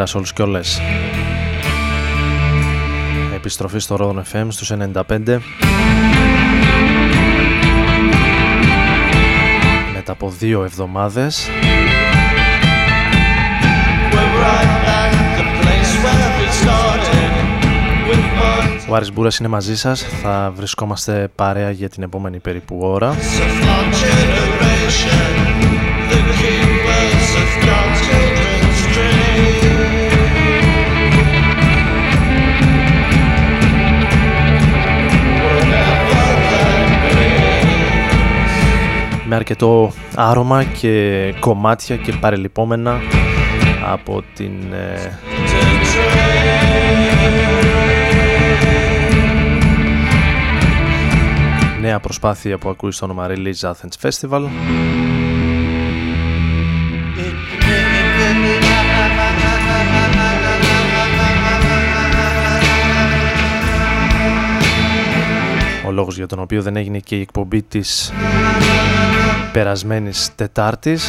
Καλησπέρα σε όλους και όλες. Επιστροφή στο Rodon FM στους 95. Μετά από δύο εβδομάδες. Ο Άρης Μπούρας είναι μαζί σας, θα βρισκόμαστε παρέα για την επόμενη περίπου ώρα. Αρκετό άρωμα και κομμάτια και παρελειπόμενα από την ε, νέα προσπάθεια που ακούει στο όνομα Release Athens Festival. Ο λόγος για τον οποίο δεν έγινε και η εκπομπή της περασμένης Τετάρτης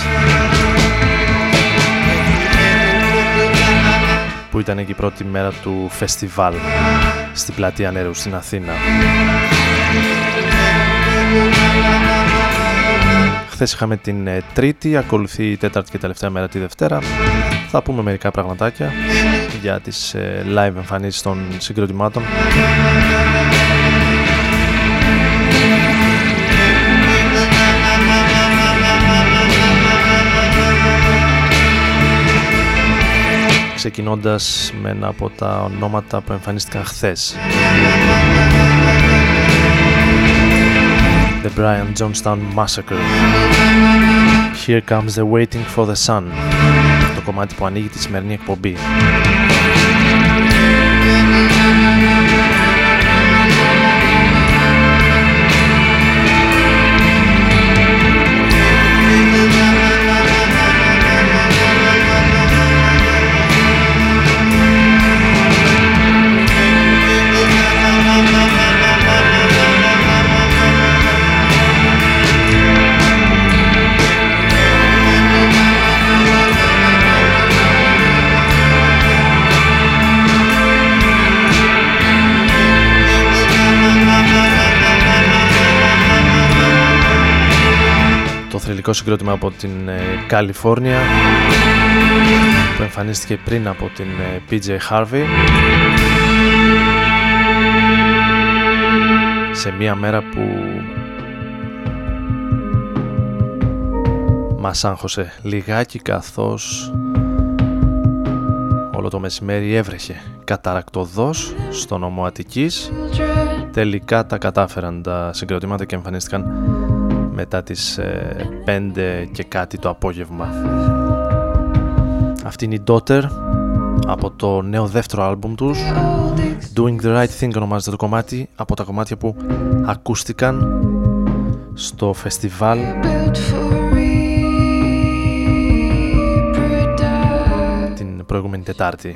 που ήταν και η πρώτη μέρα του φεστιβάλ στην Πλατεία Νερού στην Αθήνα. Χθες είχαμε την ε, Τρίτη, ακολουθεί η Τέταρτη και τελευταία μέρα τη Δευτέρα. Θα πούμε μερικά πραγματάκια για τις ε, live εμφανίσεις των συγκροτημάτων. Ξεκινώντας με ένα από τα ονόματα που εμφανίστηκαν χθες. The Brian Johnstown Massacre. Here comes the waiting for the sun. Το κομμάτι που ανοίγει τη σημερινή εκπομπή. Θρηλυκό συγκρότημα από την ε, Καλιφόρνια που εμφανίστηκε πριν από την ε, PJ Harvey σε μία μέρα που μας άγχωσε λιγάκι καθώς όλο το μεσημέρι έβρεχε καταρακτοδός στο νομό Αττικής τελικά τα κατάφεραν τα συγκροτήματα και εμφανίστηκαν μετά τις 5 ε, και κάτι το απόγευμα. Αυτή είναι η Daughter από το νέο δεύτερο άλμπουμ τους Doing the Right Thing ονομάζεται το κομμάτι από τα κομμάτια που ακούστηκαν στο φεστιβάλ την προηγούμενη Τετάρτη.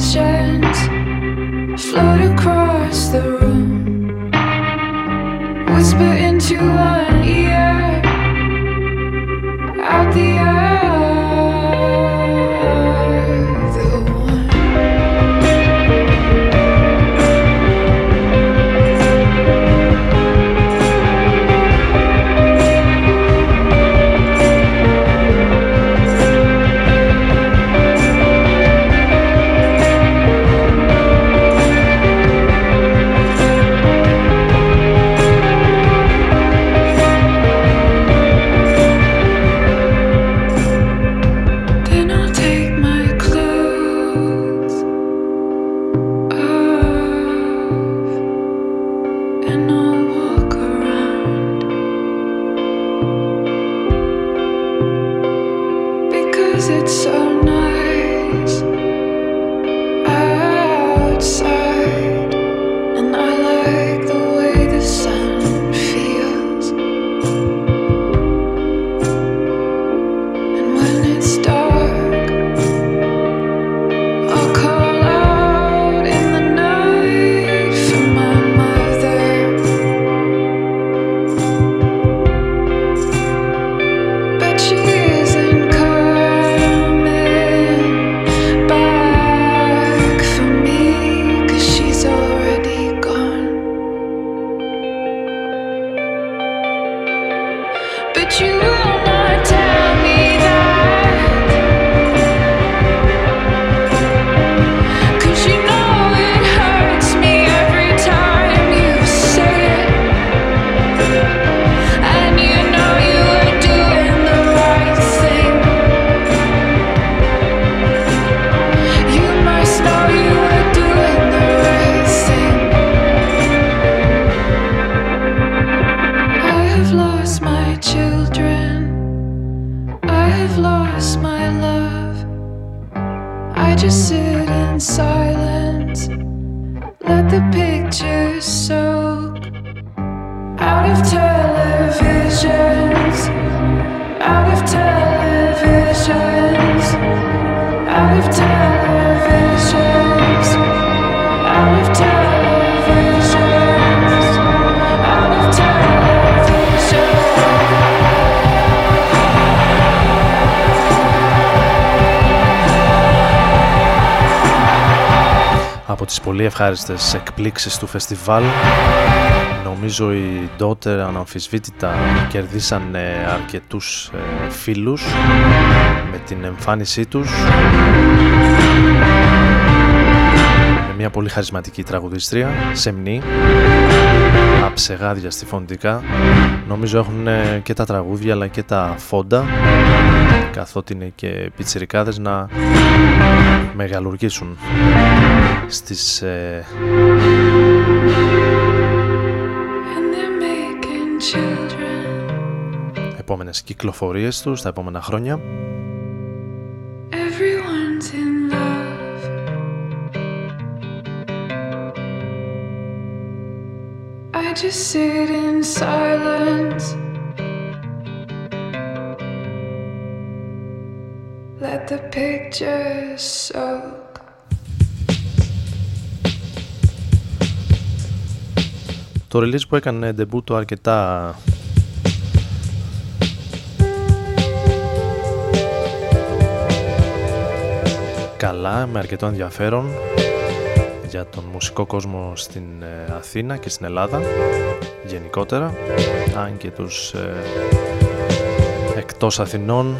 visions float across the room, whisper into one ear. Ευχάριστες εκπλήξεις του φεστιβάλ. Νομίζω οι Daughter αναμφισβήτητα κερδίσαν αρκετούς ε, φίλους με την εμφάνισή τους. Με μια πολύ χαρισματική τραγουδίστρια σεμνή. Αψεγάδια στη φωνητικά νομίζω έχουν και τα τραγούδια αλλά και τα φόντα καθότι είναι και πιτσιρικάδες να μεγαλουργήσουν στις ε, επόμενες κυκλοφορίες τους, τα επόμενα χρόνια. I just sit in silence. Let the pictures soak. Το release που έκανε debut αρκετά καλά, με αρκετό ενδιαφέρον για τον μουσικό κόσμο στην ε, Αθήνα και στην Ελλάδα γενικότερα αν και τους ε, εκτός Αθηνών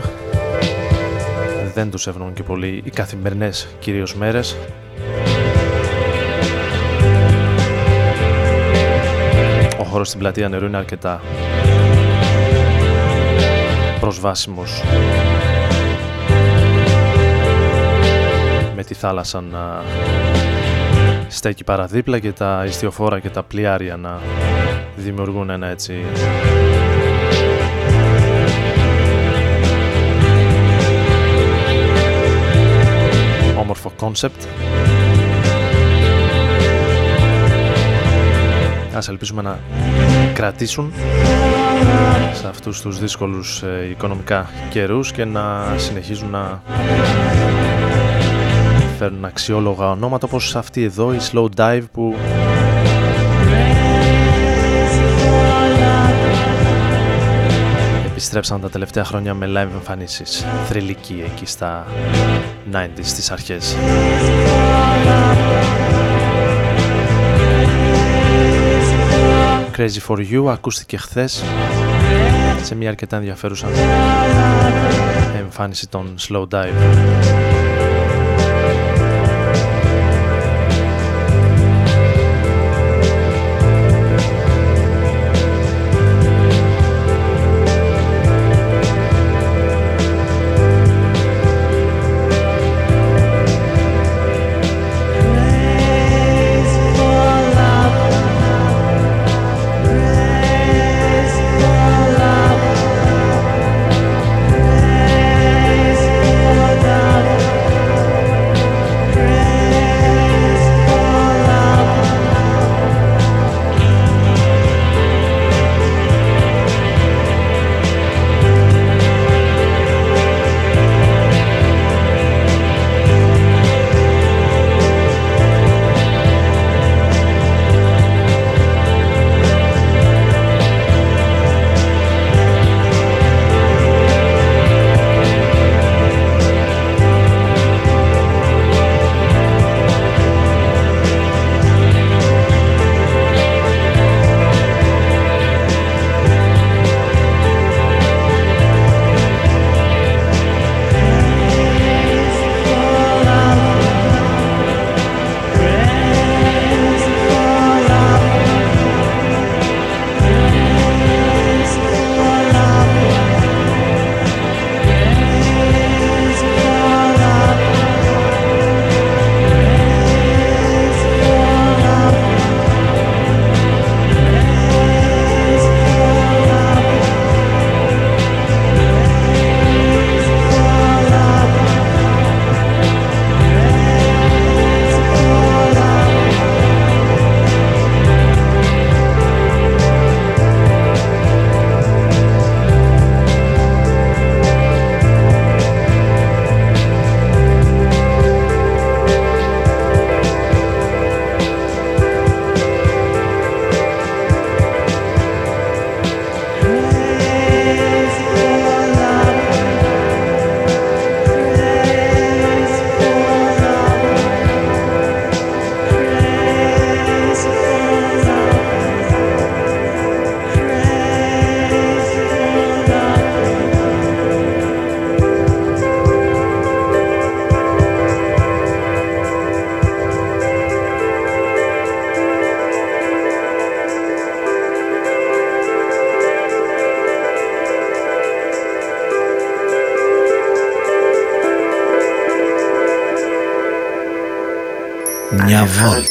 δεν τους ευνοούν και πολύ οι καθημερινές κυρίως μέρες. Ο χώρος στην πλατεία νερού είναι αρκετά προσβάσιμος. Με τη θάλασσα να στέκει παραδίπλα και τα ιστιοφόρα και τα πλοιάρια να δημιουργούν ένα έτσι όμορφο concept Ας ελπίσουμε να κρατήσουν σε αυτούς τους δύσκολους ε, οικονομικά καιρούς και να συνεχίζουν να φέρνουν αξιόλογα ονόματα όπως αυτή εδώ η Slowdive που επιστρέψαν τα τελευταία χρόνια με live εμφανίσεις θρηλυκή εκεί στα 90s στις αρχές. Crazy for You ακούστηκε χθες σε μια αρκετά ενδιαφέρουσα εμφάνιση των Slow Dive.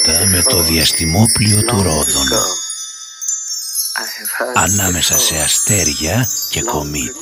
Βόλτα με το διαστημόπλιο του Ρόδων ανάμεσα σε αστέρια και κομήτες.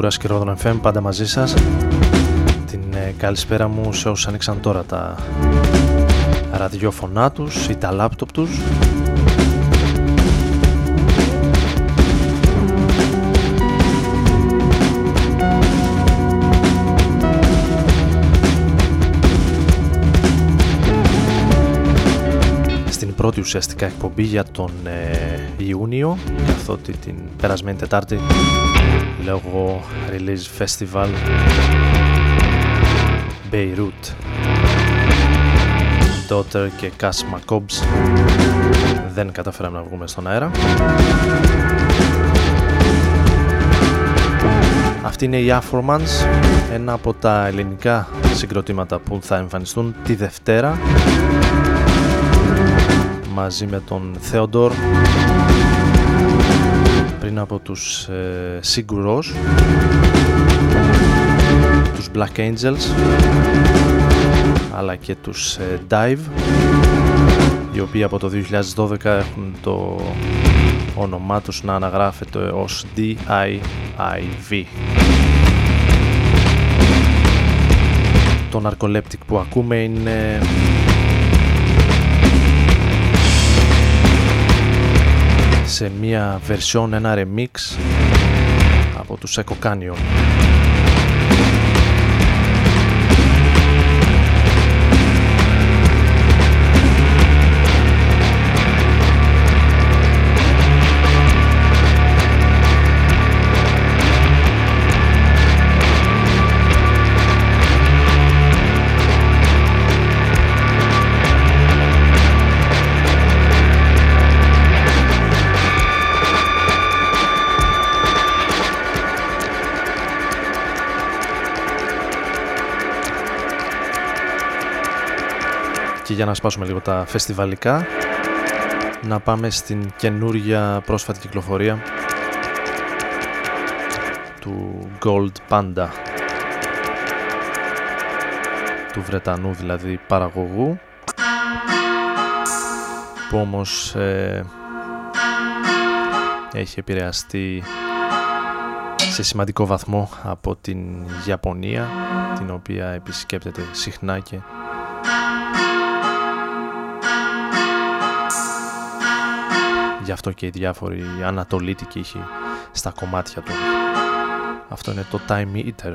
Μπούρας και Ρόδον FM πάντα μαζί σας. Την ε, καλησπέρα μου σε όσους άνοιξαν τώρα τα ραδιόφωνά τους ή τα λάπτοπ τους. Στην πρώτη ουσιαστικά εκπομπή για τον ε, Ιούνιο καθότι την περασμένη Τετάρτη λόγω Release Festival Beirut. Daughter και Cass McCobbs δεν καταφέραμε να βγούμε στον αέρα. Αυτή είναι η Aformans, ένα από τα ελληνικά συγκροτήματα που θα εμφανιστούν τη Δευτέρα μαζί με τον Θεοντόρ πριν από τους ε, τους Black Angels αλλά και τους ε, Dive οι οποίοι από το 2012 έχουν το όνομά τους να αναγράφεται ως DIIV. Το Narcoleptic που ακούμε είναι σε μια version, ένα remix από τους Echo Canyon. Και για να σπάσουμε λίγο τα φεστιβαλικά να πάμε στην καινούρια πρόσφατη κυκλοφορία του Gold Panda. Του Βρετανού δηλαδή παραγωγού που όμως ε, έχει επηρεαστεί σε σημαντικό βαθμό από την Ιαπωνία την οποία επισκέπτεται συχνά και γι' αυτό και οι διάφοροι ανατολίτικοι είχε στα κομμάτια του. Αυτό είναι το Time Eater.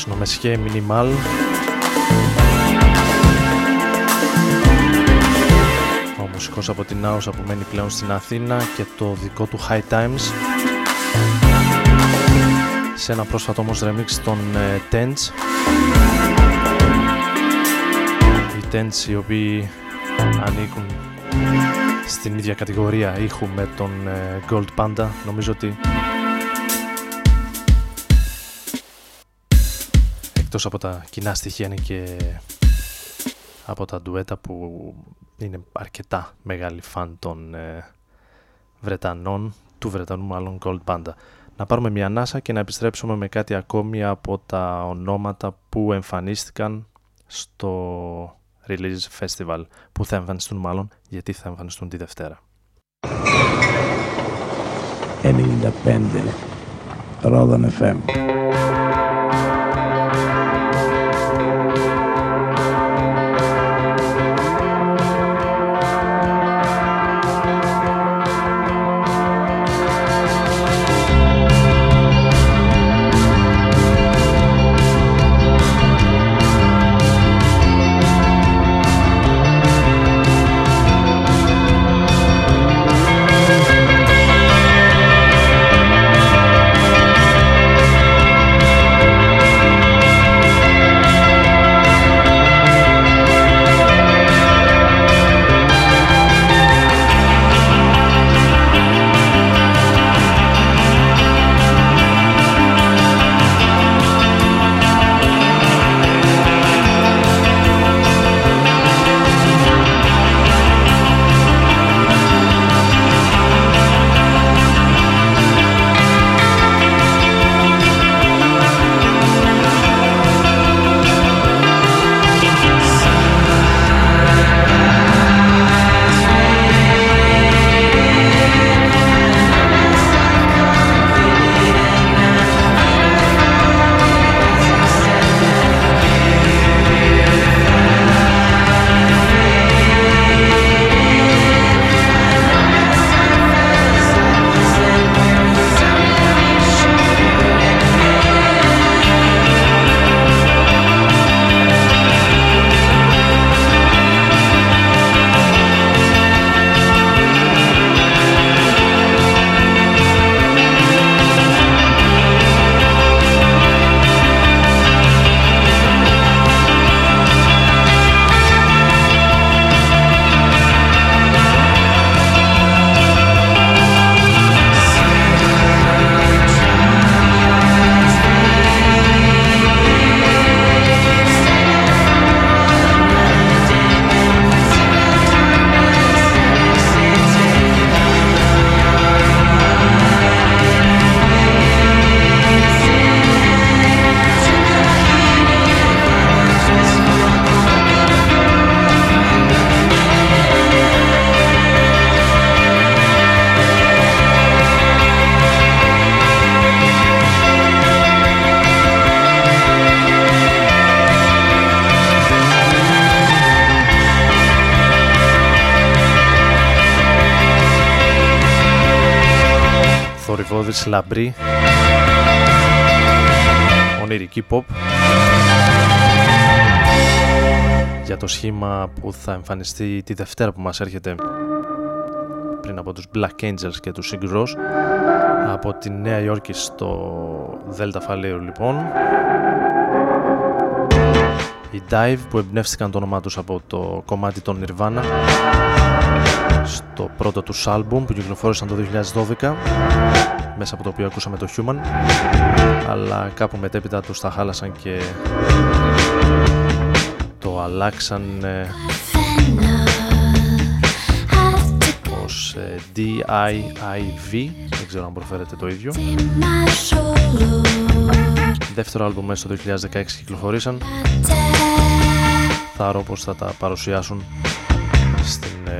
Αυτός είναι ο Μεσχέ Minimal Ο μουσικός από την Άουσα που μένει πλέον στην Αθήνα και το δικό του High Times. Σε ένα πρόσφατο όμως remix των ε, Tents. Οι Tents οι οποίοι ανήκουν στην ίδια κατηγορία ήχου με τον ε, Gold Panda. Νομίζω ότι εκτός από τα κοινά στοιχεία είναι και από τα ντουέτα που είναι αρκετά μεγάλη φαν των ε, Βρετανών, του Βρετανού μάλλον Gold Panda. Να πάρουμε μια ανάσα και να επιστρέψουμε με κάτι ακόμη από τα ονόματα που εμφανίστηκαν στο Release Festival, που θα εμφανιστούν μάλλον, γιατί θα εμφανιστούν τη Δευτέρα. 95 Ρόδον FM λαμπρή. Ονειρική pop. Για το σχήμα που θα εμφανιστεί τη Δευτέρα που μας έρχεται πριν από τους Black Angels και τους Sigur από τη Νέα Υόρκη στο Δέλτα Φαλέου λοιπόν. Οι Dive που εμπνεύστηκαν το όνομά τους από το κομμάτι των Nirvana στο πρώτο τους άλμπουμ που κυκλοφόρησαν το 2012 μέσα από το οποίο ακούσαμε το Human αλλά κάπου μετέπειτα τους τα χάλασαν και το αλλάξαν ε, ως ε, D-I-I-V δεν ξέρω αν προφέρετε το ίδιο. Δεύτερο άλμπουμ μέσα στο 2016 κυκλοφορήσαν. Θα ρω πως θα τα παρουσιάσουν. στην ε,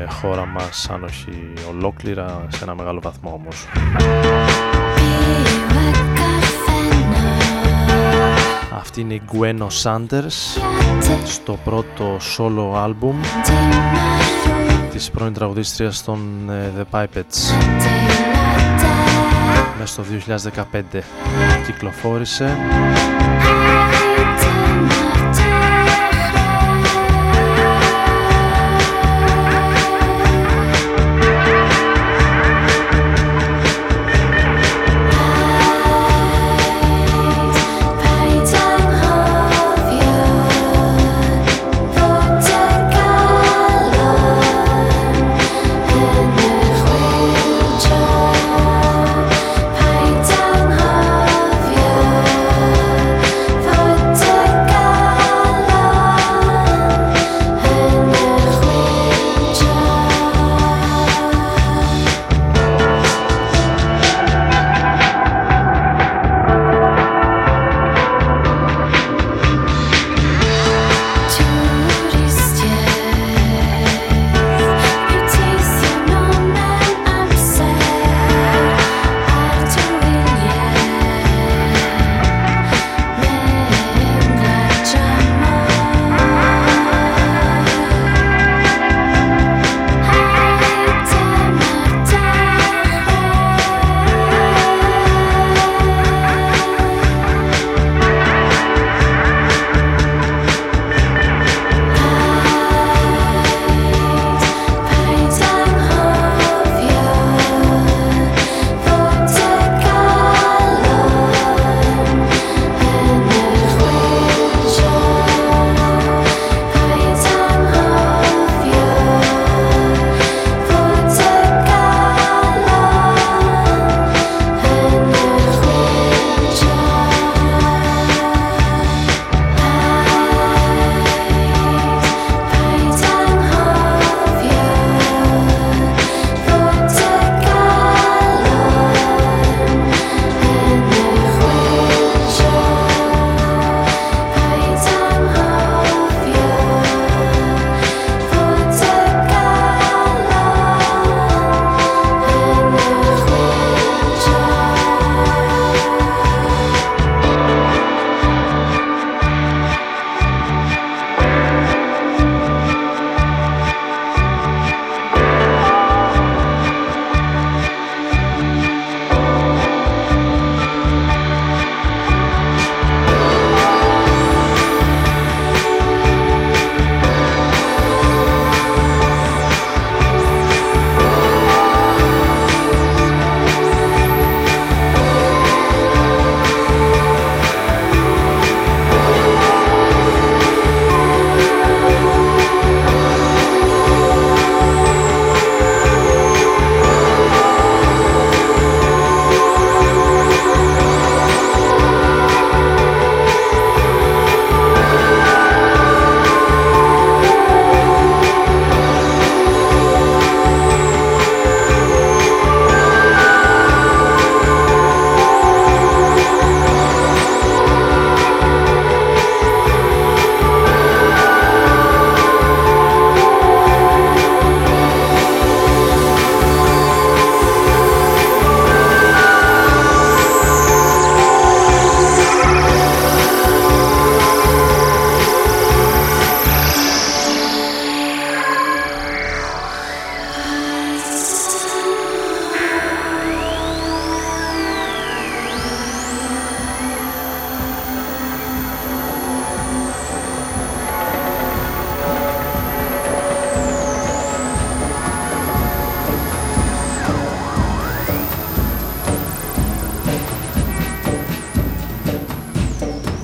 χώρα μας αν όχι ολόκληρα σε ένα μεγάλο βαθμό όμως. Αυτή είναι η Gwen Sanders στο πρώτο solo album της πρώην τραγουδίστριας των ε, The Pipettes. Μέσα στο 2015 κυκλοφόρησε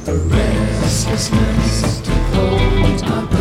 Restlessness to hold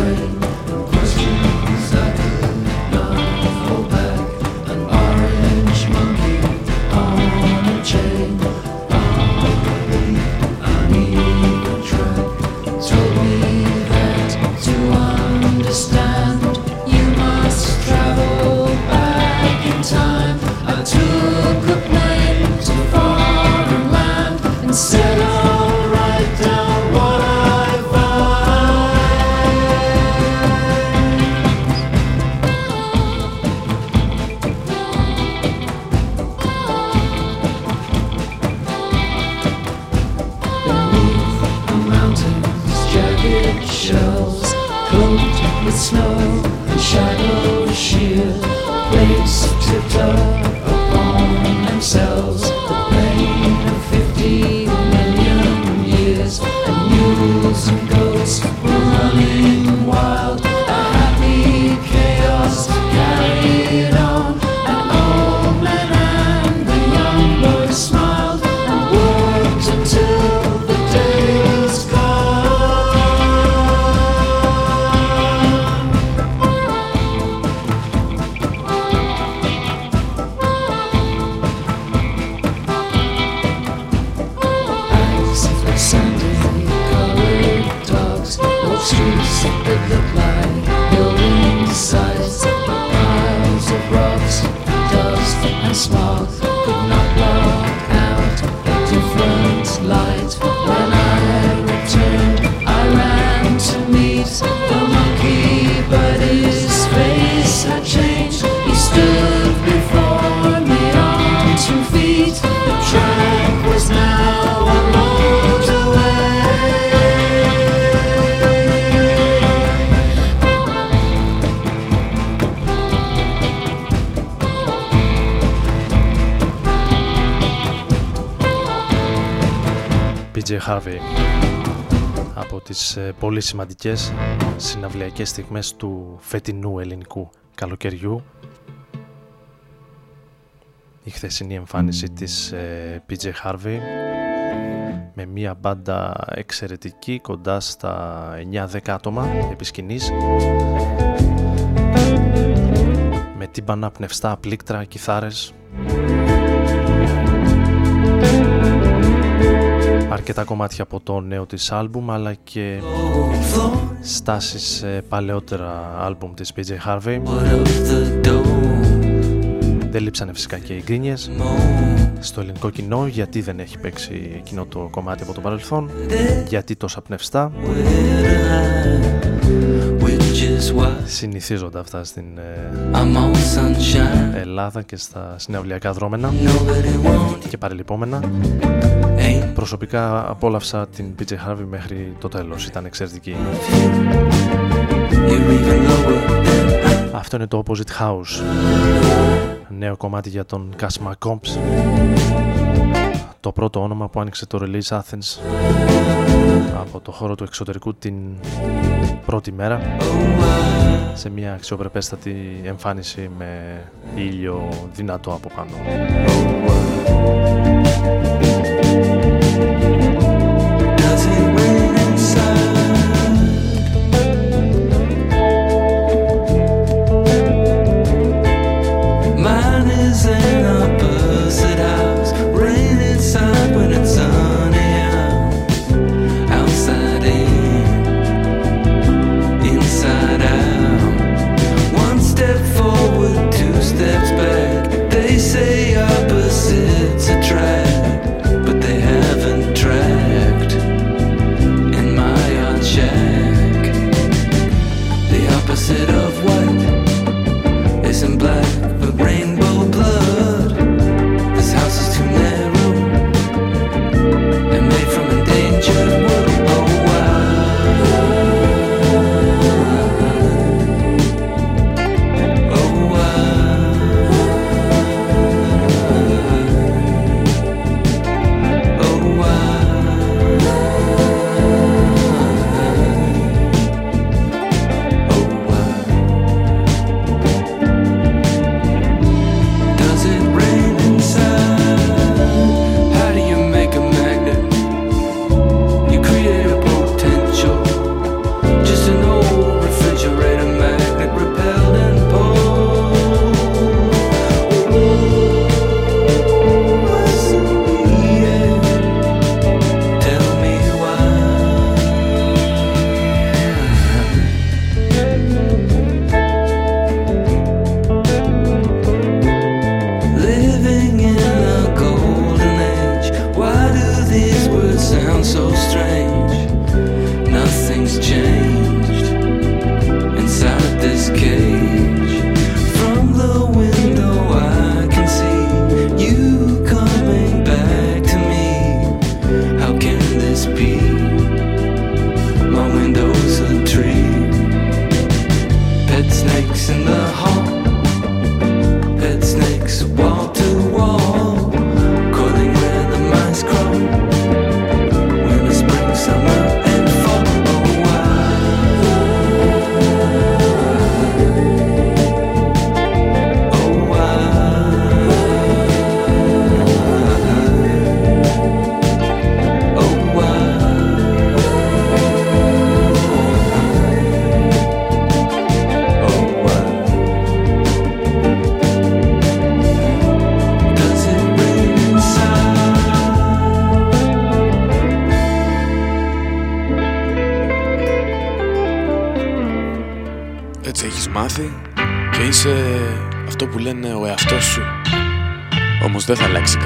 Harvey από τις ε, πολύ σημαντικές συναυλιακές στιγμές του φετινού ελληνικού καλοκαιριού. Η χθεσινή εμφάνιση της ε, PJ Harvey με μια μπάντα εξαιρετική κοντά στα 9-10 άτομα επί σκηνής. Με τύμπανα, πνευστά, πλήκτρα, κιθάρες αρκετά κομμάτια από το νέο της άλμπουμ αλλά και στάσεις σε παλαιότερα άλμπουμ της PJ Harvey. Δεν λείψανε φυσικά και οι γκρίνιες στο ελληνικό κοινό γιατί δεν έχει παίξει εκείνο το κομμάτι από το παρελθόν γιατί τόσα πνευστά συνηθίζονται αυτά στην ε, Ελλάδα και στα συναυλιακά δρόμενα. Και παρελειπόμενα. Προσωπικά απόλαυσα την PJ Harvey μέχρι το τέλος, ήταν εξαιρετική. Αυτό είναι το Opposite House, νέο κομμάτι για τον Κάσμα Comps, το πρώτο όνομα που άνοιξε το Release Athens από το χώρο του εξωτερικού την πρώτη μέρα σε μια αξιοπρεπέστατη εμφάνιση με ήλιο δυνατό από πάνω. changed inside this cage.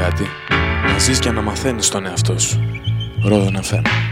Κάτι. Να ζεις και να μαθαίνεις τον εαυτό σου. Ρόδον FM.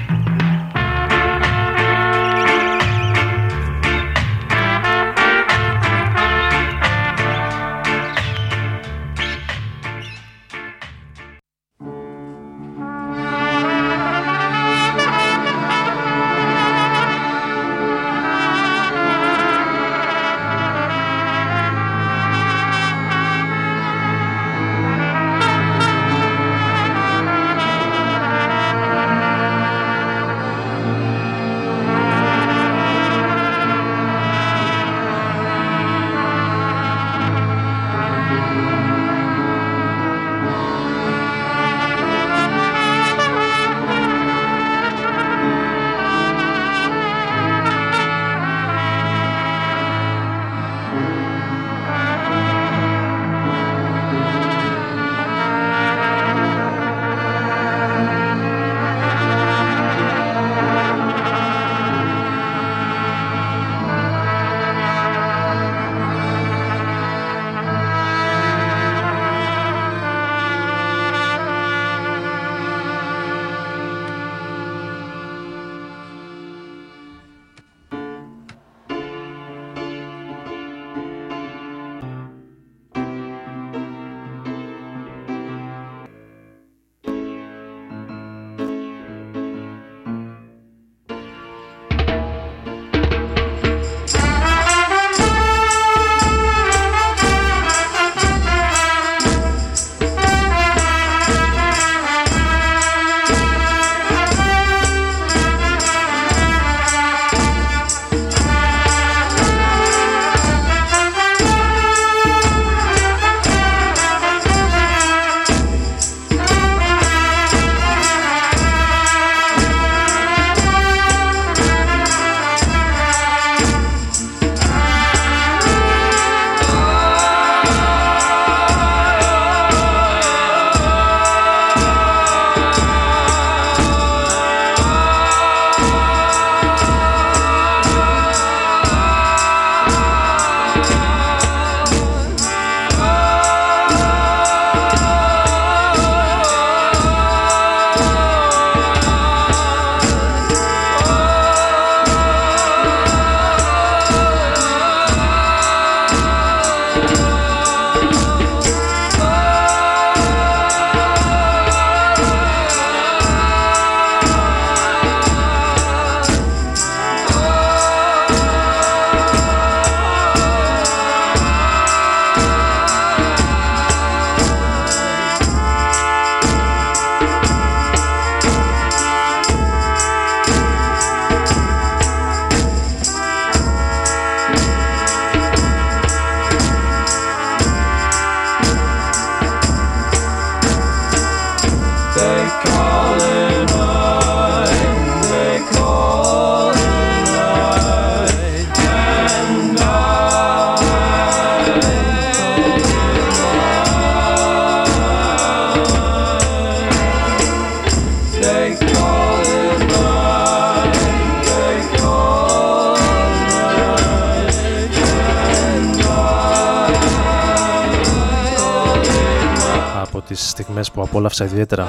Απόλαυσα ιδιαίτερα.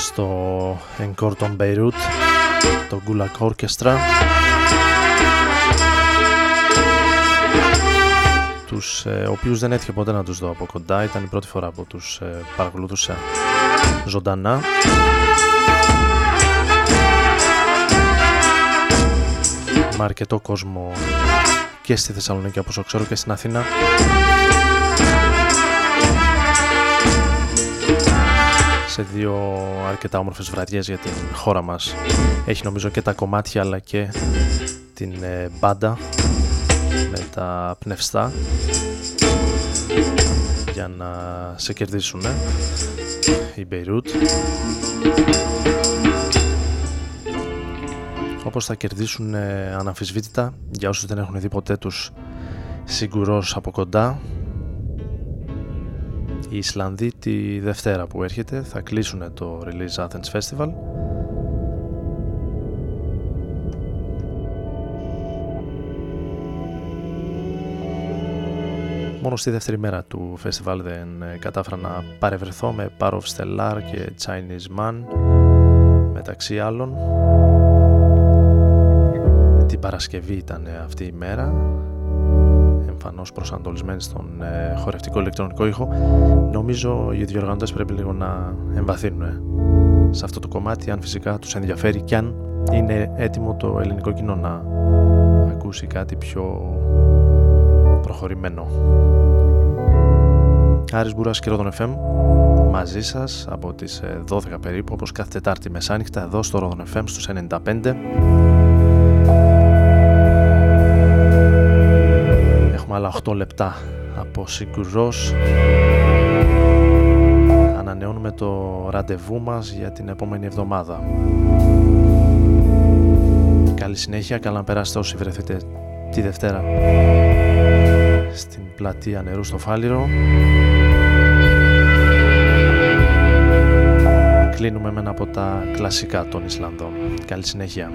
Στο Encore των Beirut το Gulag Orchestra. Τους ε, οποίους δεν έτυχε ποτέ να τους δω από κοντά. Ήταν η πρώτη φορά που τους ε, παρακολουθούσα ζωντανά. Με αρκετό κόσμο και στη Θεσσαλονίκη όπως ξέρω και στην Αθήνα σε δύο αρκετά όμορφες βραδιές για την χώρα μας. Έχει νομίζω και τα κομμάτια αλλά και την ε, μπάντα με τα πνευστά για να σε κερδίσουν η Beirut όπως θα κερδίσουν ε, αναμφισβήτητα για όσους δεν έχουν δει ποτέ τους σίγουρος από κοντά οι Ισλανδοί τη Δευτέρα που έρχεται θα κλείσουν το Release Athens Festival Μόνο στη δεύτερη μέρα του φεστιβάλ δεν ε, κατάφερα να παρευρεθώ με Power of Stellar και Chinese Man μεταξύ άλλων. Την Παρασκευή ήταν αυτή η μέρα εμφανώς προσανατολισμένη στον ε, χορευτικό ηλεκτρονικό ήχο νομίζω οι διοργανωτές πρέπει λίγο να εμβαθύνουν ε, σε αυτό το κομμάτι αν φυσικά τους ενδιαφέρει και αν είναι έτοιμο το ελληνικό κοινό να ακούσει κάτι πιο προχωρημένο. Άρης Μπούρας και Ρόδον FM μαζί σας από τις 12 ε, περίπου όπως κάθε Τετάρτη μεσάνυχτα εδώ στο Ρόδον FM στους 95 Έχουμε άλλα 8 λεπτά από Σιγκουρός Ανανεώνουμε το ραντεβού μας για την επόμενη εβδομάδα Καλή συνέχεια, καλά να περάσετε όσοι βρεθείτε τη Δευτέρα στην πλατεία νερού στο Φάληρο. Κλείνουμε με ένα από τα κλασικά των Ισλανδών. Καλή συνέχεια.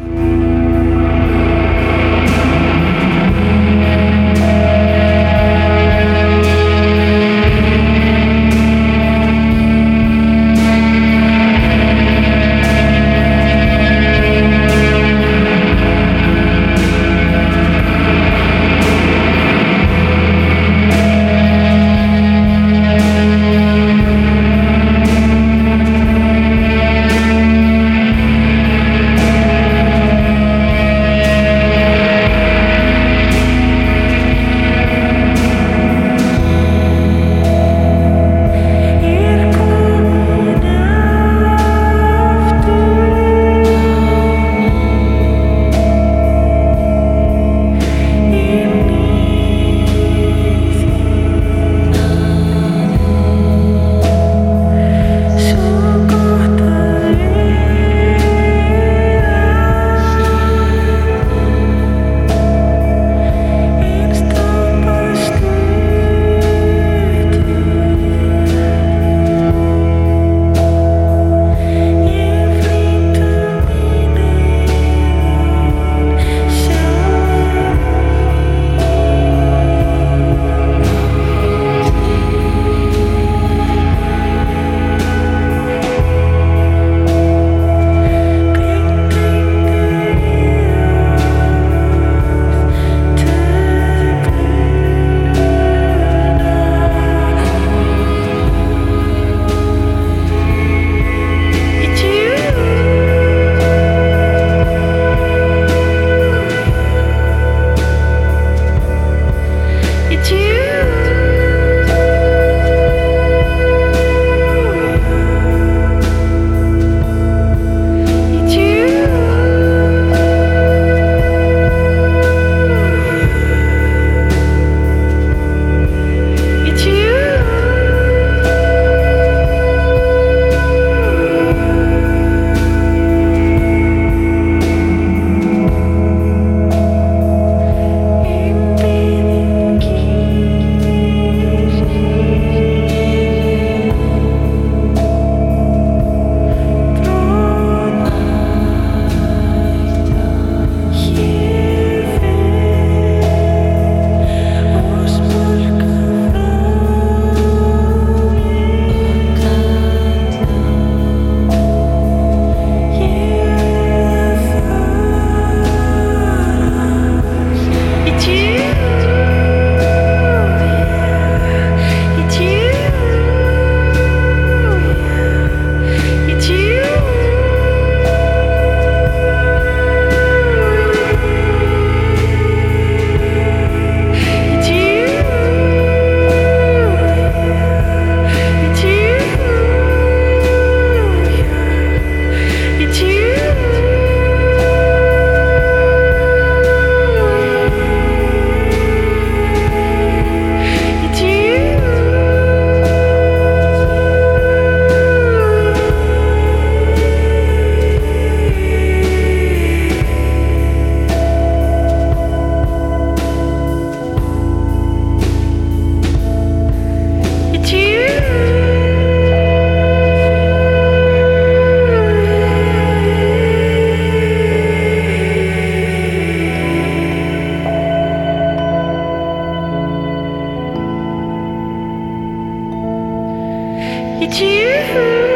It's you.